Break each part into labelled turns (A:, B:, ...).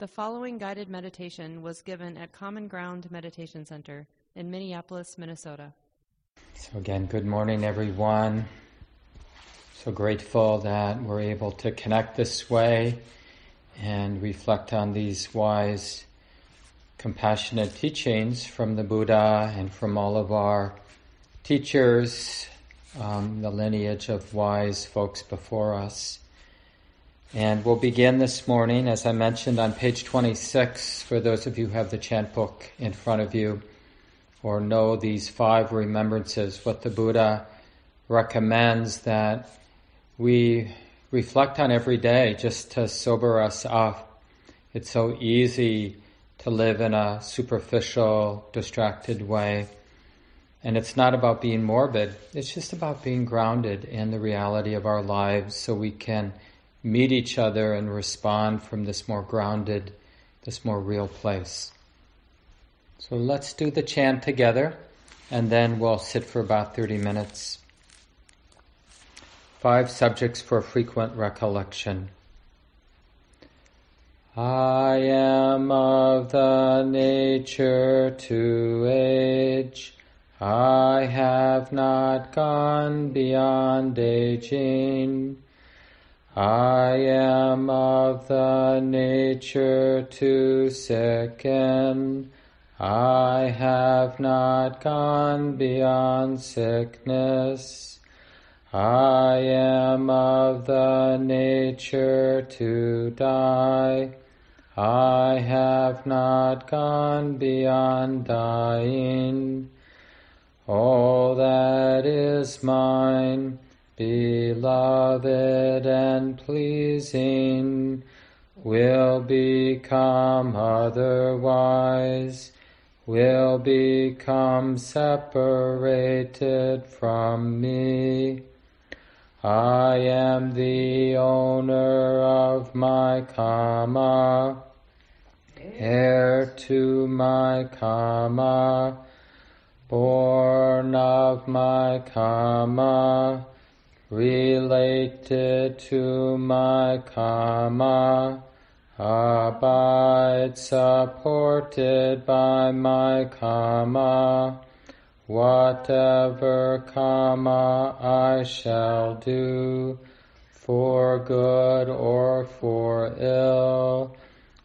A: The following guided meditation was given at Common Ground Meditation Center in Minneapolis, Minnesota.
B: So, again, good morning, everyone. So grateful that we're able to connect this way and reflect on these wise, compassionate teachings from the Buddha and from all of our teachers, um, the lineage of wise folks before us. And we'll begin this morning, as I mentioned, on page 26, for those of you who have the chant book in front of you or know these five remembrances, what the Buddha recommends that we reflect on every day just to sober us up. It's so easy to live in a superficial, distracted way. And it's not about being morbid, it's just about being grounded in the reality of our lives so we can meet each other and respond from this more grounded, this more real place. So let's do the chant together and then we'll sit for about 30 minutes. Five subjects for frequent recollection. I am of the nature to age. I have not gone beyond aging. I am of the nature to sicken. I have not gone beyond sickness. I am of the nature to die. I have not gone beyond dying. All that is mine beloved and pleasing, will become otherwise, will become separated from me. I am the owner of my karma, heir to my karma, born of my karma, related to my karma, abide supported by my karma. Whatever karma I shall do, for good or for ill,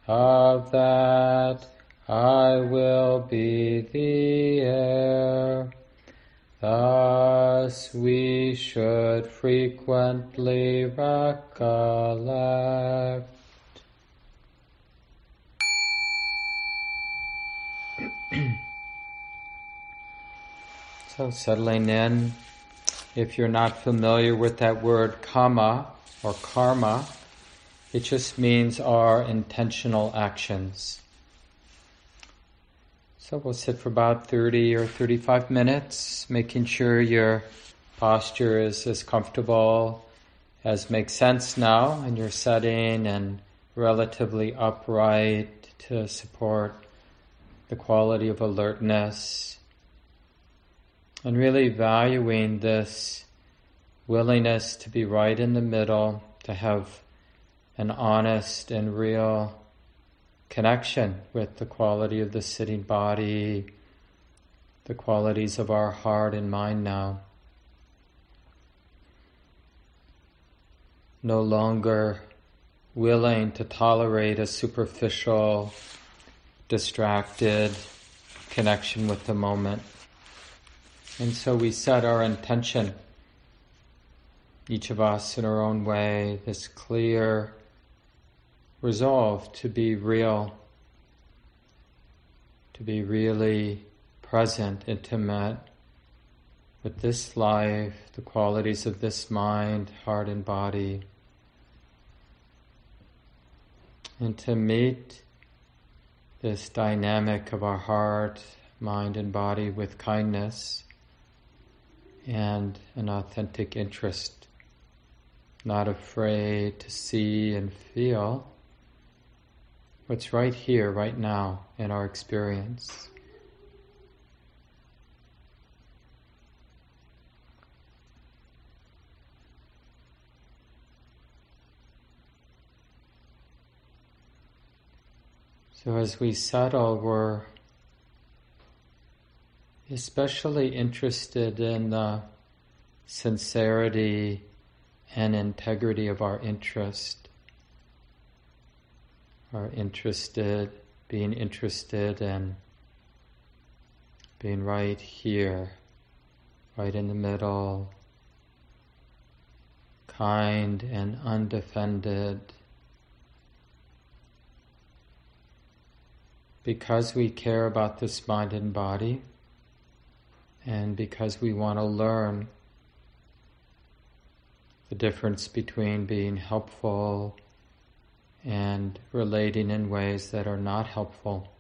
B: of that I will be the heir. Thus we should frequently recollect. so settling in, if you're not familiar with that word kamma or karma, it just means our intentional actions. So we'll sit for about 30 or 35 minutes, making sure your posture is as comfortable as makes sense now, and you're setting and relatively upright to support the quality of alertness. And really valuing this willingness to be right in the middle, to have an honest and real connection with the quality of the sitting body, the qualities of our heart and mind now. No longer willing to tolerate a superficial, distracted connection with the moment. And so we set our intention, each of us in our own way, this clear, resolve to be real, to be really present, intimate with this life, the qualities of this mind, heart, and body, and to meet this dynamic of our heart, mind, and body with kindness and an authentic interest, not afraid to see and feel what's right here, right now in our experience. So as we settle, we're especially interested in the sincerity and integrity of our interest. Our interested, being interested and being right here, right in the middle, kind and undefended. Because we care about this mind and body, and because we want to learn the difference between being helpful and relating in ways that are not helpful.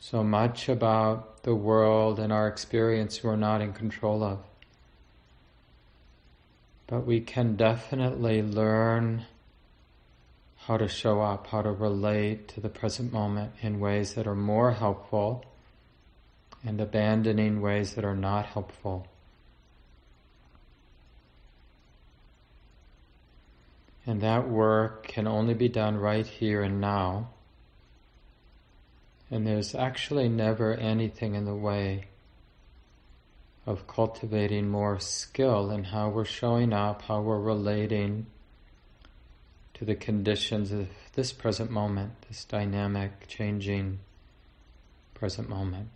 B: So much about the world and our experience we're not in control of. But we can definitely learn how to show up, how to relate to the present moment in ways that are more helpful and abandoning ways that are not helpful. And that work can only be done right here and now. And there's actually never anything in the way of cultivating more skill in how we're showing up, how we're relating to the conditions of this present moment, this dynamic, changing present moment.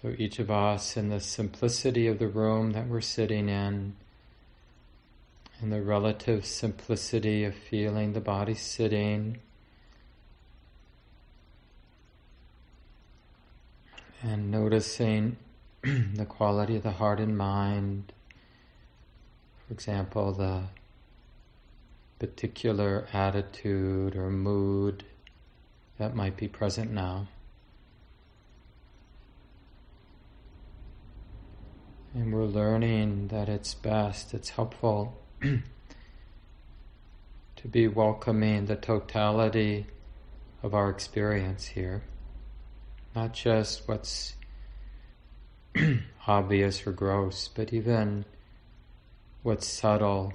B: So each of us, in the simplicity of the room that we're sitting in, and the relative simplicity of feeling the body sitting. And noticing the quality of the heart and mind. For example, the particular attitude or mood that might be present now. And we're learning that it's best, it's helpful to be welcoming the totality of our experience here, not just what's obvious or gross, but even what's subtle,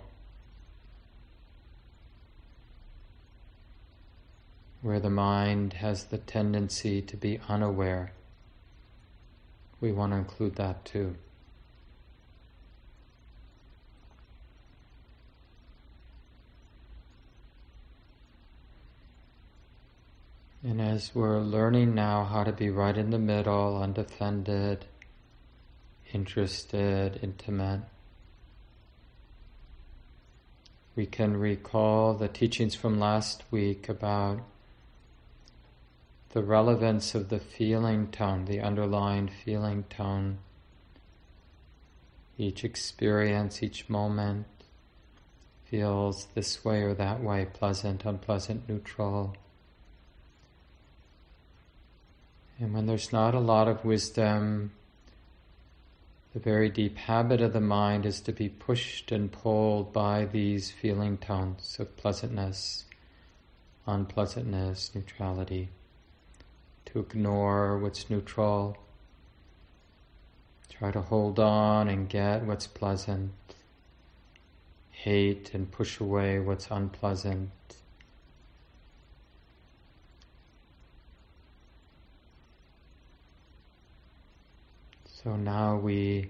B: where the mind has the tendency to be unaware. We want to include that too. And as we're learning now how to be right in the middle, undefended, interested, intimate, we can recall the teachings from last week about the relevance of the feeling tone, the underlying feeling tone. Each experience, each moment feels this way or that way, pleasant, unpleasant, neutral. And when there's not a lot of wisdom, the very deep habit of the mind is to be pushed and pulled by these feeling tones of pleasantness, unpleasantness, neutrality, to ignore what's neutral, try to hold on and get what's pleasant, hate and push away what's unpleasant. So now we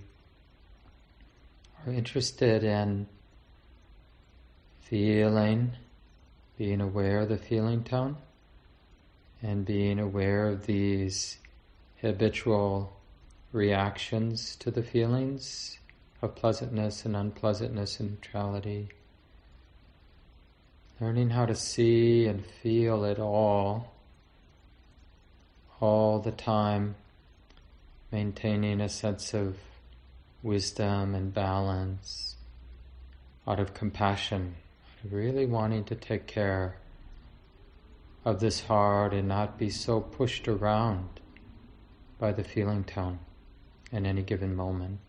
B: are interested in feeling, being aware of the feeling tone, and being aware of these habitual reactions to the feelings of pleasantness and unpleasantness and neutrality. Learning how to see and feel it all, all the time maintaining a sense of wisdom and balance out of compassion, really wanting to take care of this heart and not be so pushed around by the feeling tone in any given moment.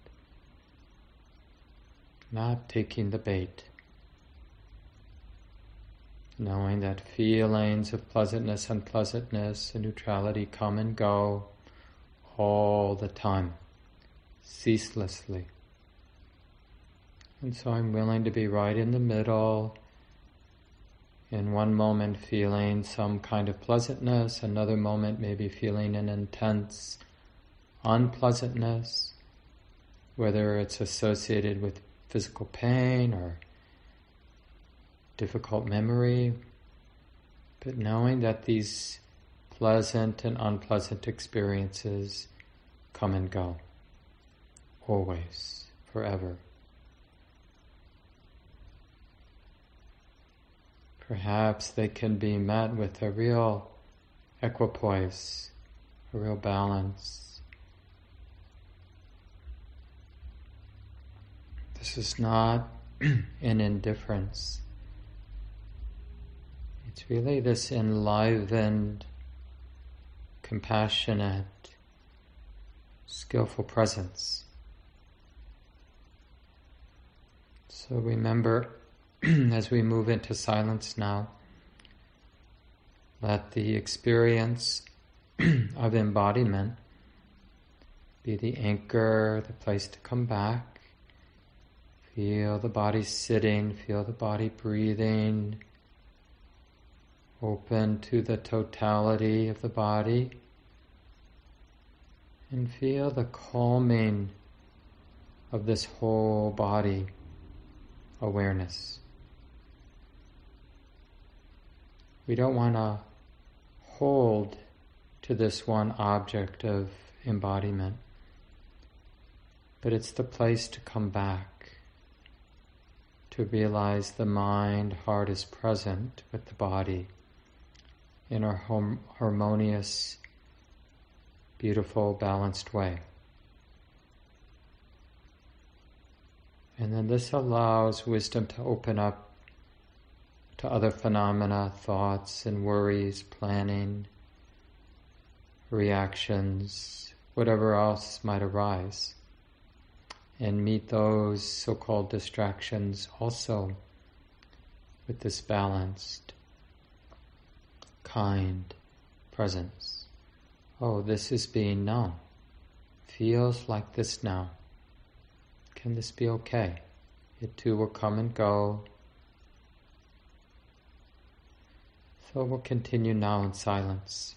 B: Not taking the bait. Knowing that feelings of pleasantness, unpleasantness, and neutrality come and go all the time, ceaselessly. And so I'm willing to be right in the middle. In one moment, feeling some kind of pleasantness, another moment, maybe feeling an intense unpleasantness, whether it's associated with physical pain or difficult memory. But knowing that these pleasant and unpleasant experiences come and go, always, forever. Perhaps they can be met with a real equipoise, a real balance. This is not an indifference. It's really this enlivened, compassionate, skillful presence. So remember, as we move into silence now, let the experience of embodiment be the anchor, the place to come back. Feel the body sitting, feel the body breathing, open to the totality of the body, and feel the calming of this whole body awareness. We don't want to hold to this one object of embodiment, but it's the place to come back, to realize the mind, heart is present with the body in a harmonious, beautiful, balanced way. And then this allows wisdom to open up to other phenomena, thoughts and worries, planning, reactions, whatever else might arise. And meet those so called distractions also with this balanced, kind presence. Oh, this is being known. Feels like this now. Can this be okay? It too will come and go. So we'll continue now in silence.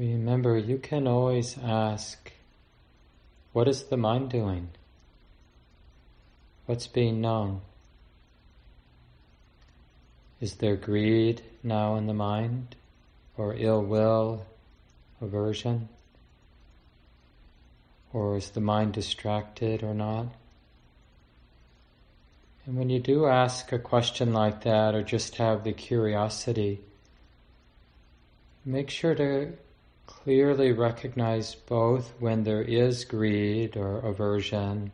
B: Remember, you can always ask, what is the mind doing? What's being known? Is there greed now in the mind? Or ill will, aversion? Or is the mind distracted or not? And when you do ask a question like that or just have the curiosity, make sure to clearly recognize both when there is greed or aversion,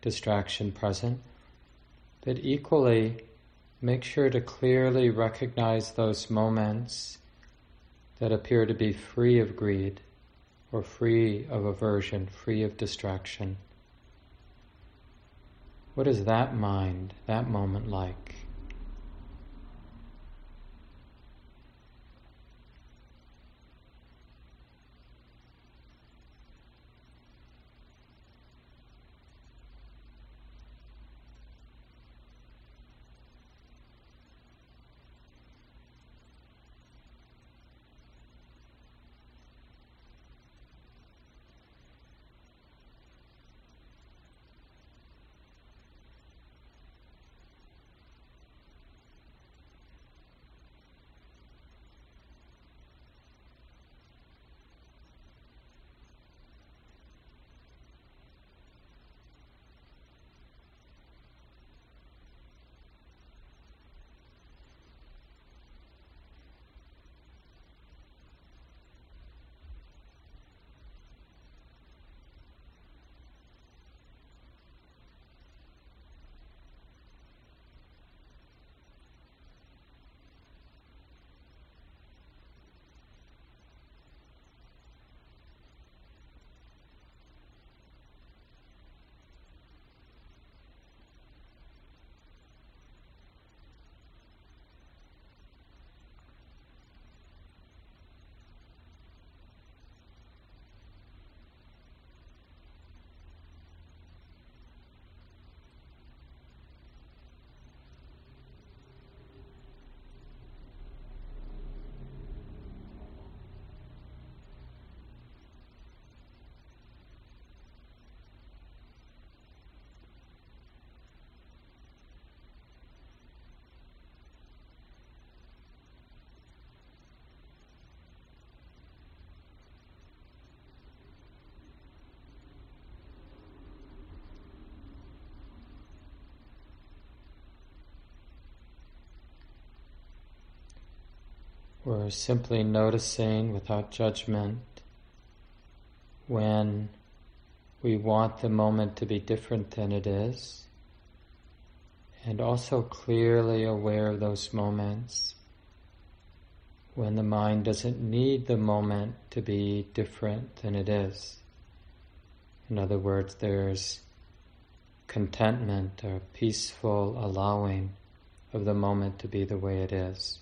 B: distraction present, but equally make sure to clearly recognize those moments that appear to be free of greed or free of aversion, free of distraction. What is that mind, that moment like? We're simply noticing without judgment when we want the moment to be different than it is, and also clearly aware of those moments when the mind doesn't need the moment to be different than it is. In other words, there's contentment or peaceful allowing of the moment to be the way it is.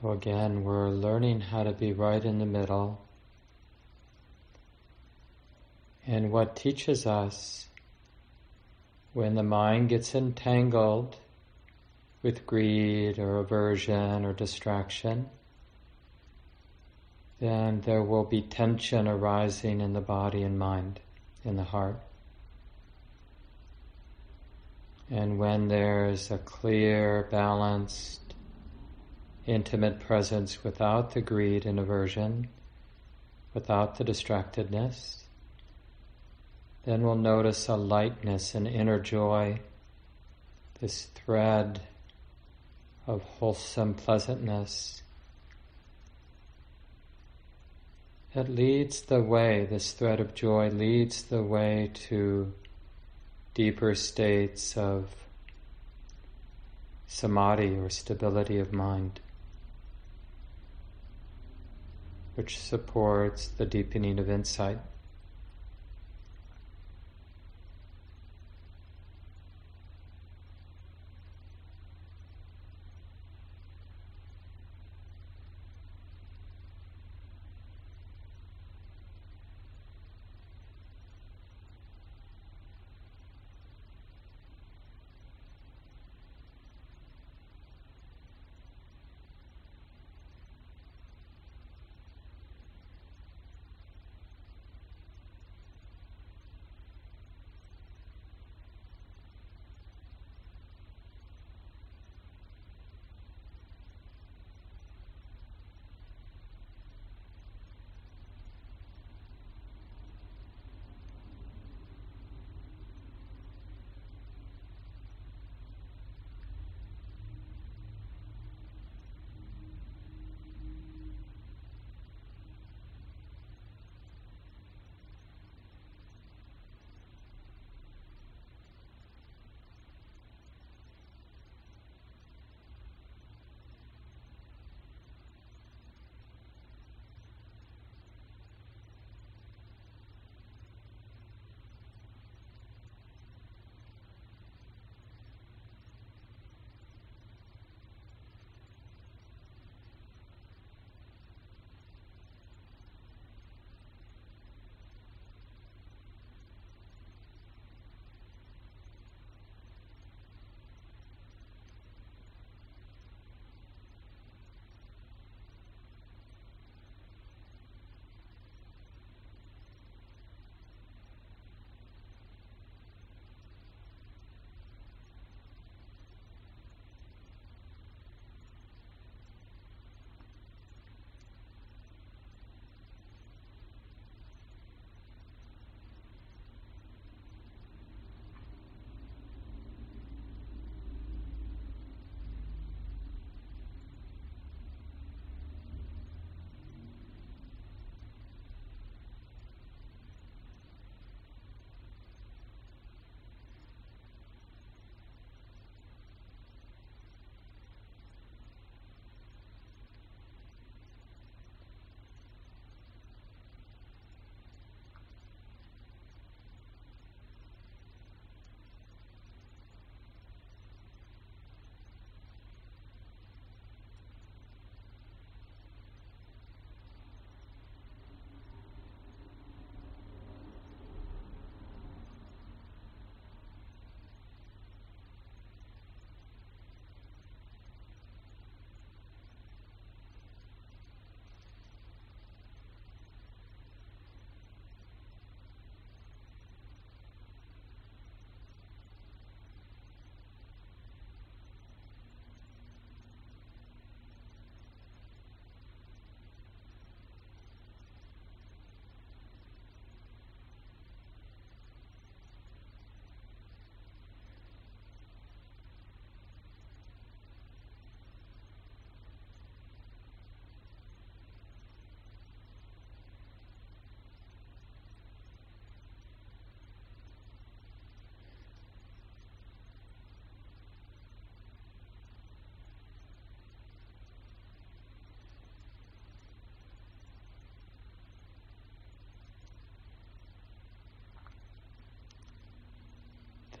B: So again, we're learning how to be right in the middle. And what teaches us when the mind gets entangled with greed or aversion or distraction, then there will be tension arising in the body and mind, in the heart. And when there's a clear, balanced, intimate presence without the greed and aversion, without the distractedness, then we'll notice a lightness, an inner joy, this thread of wholesome pleasantness. That leads the way, this thread of joy leads the way to deeper states of samadhi or stability of mind, which supports the deepening of insight.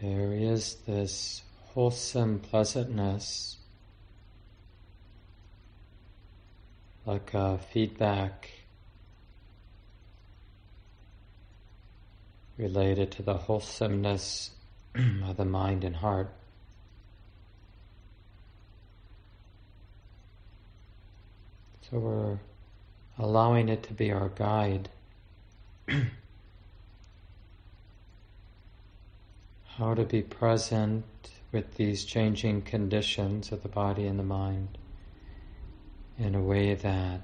B: There is this wholesome pleasantness like a feedback related to the wholesomeness of the mind and heart. So we're allowing it to be our guide. How to be present with these changing conditions of the body and the mind in a way that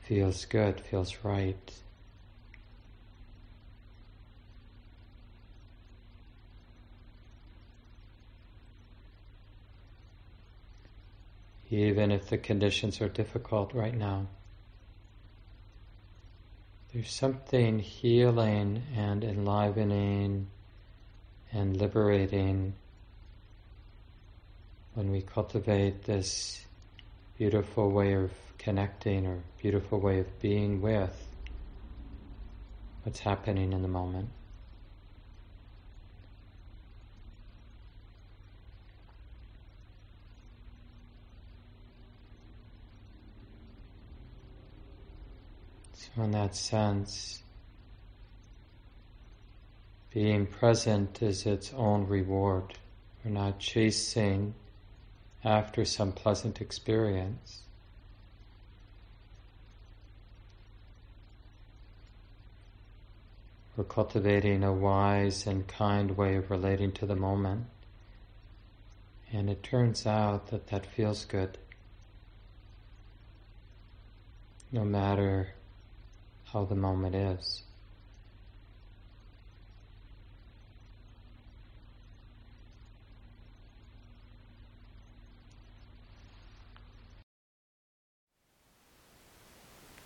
B: feels good, feels right. Even if the conditions are difficult right now, there's something healing and enlivening and liberating when we cultivate this beautiful way of connecting or beautiful way of being with what's happening in the moment. So, in that sense, being present is its own reward. We're not chasing after some pleasant experience. We're cultivating a wise and kind way of relating to the moment. And it turns out that that feels good. No matter how the moment is.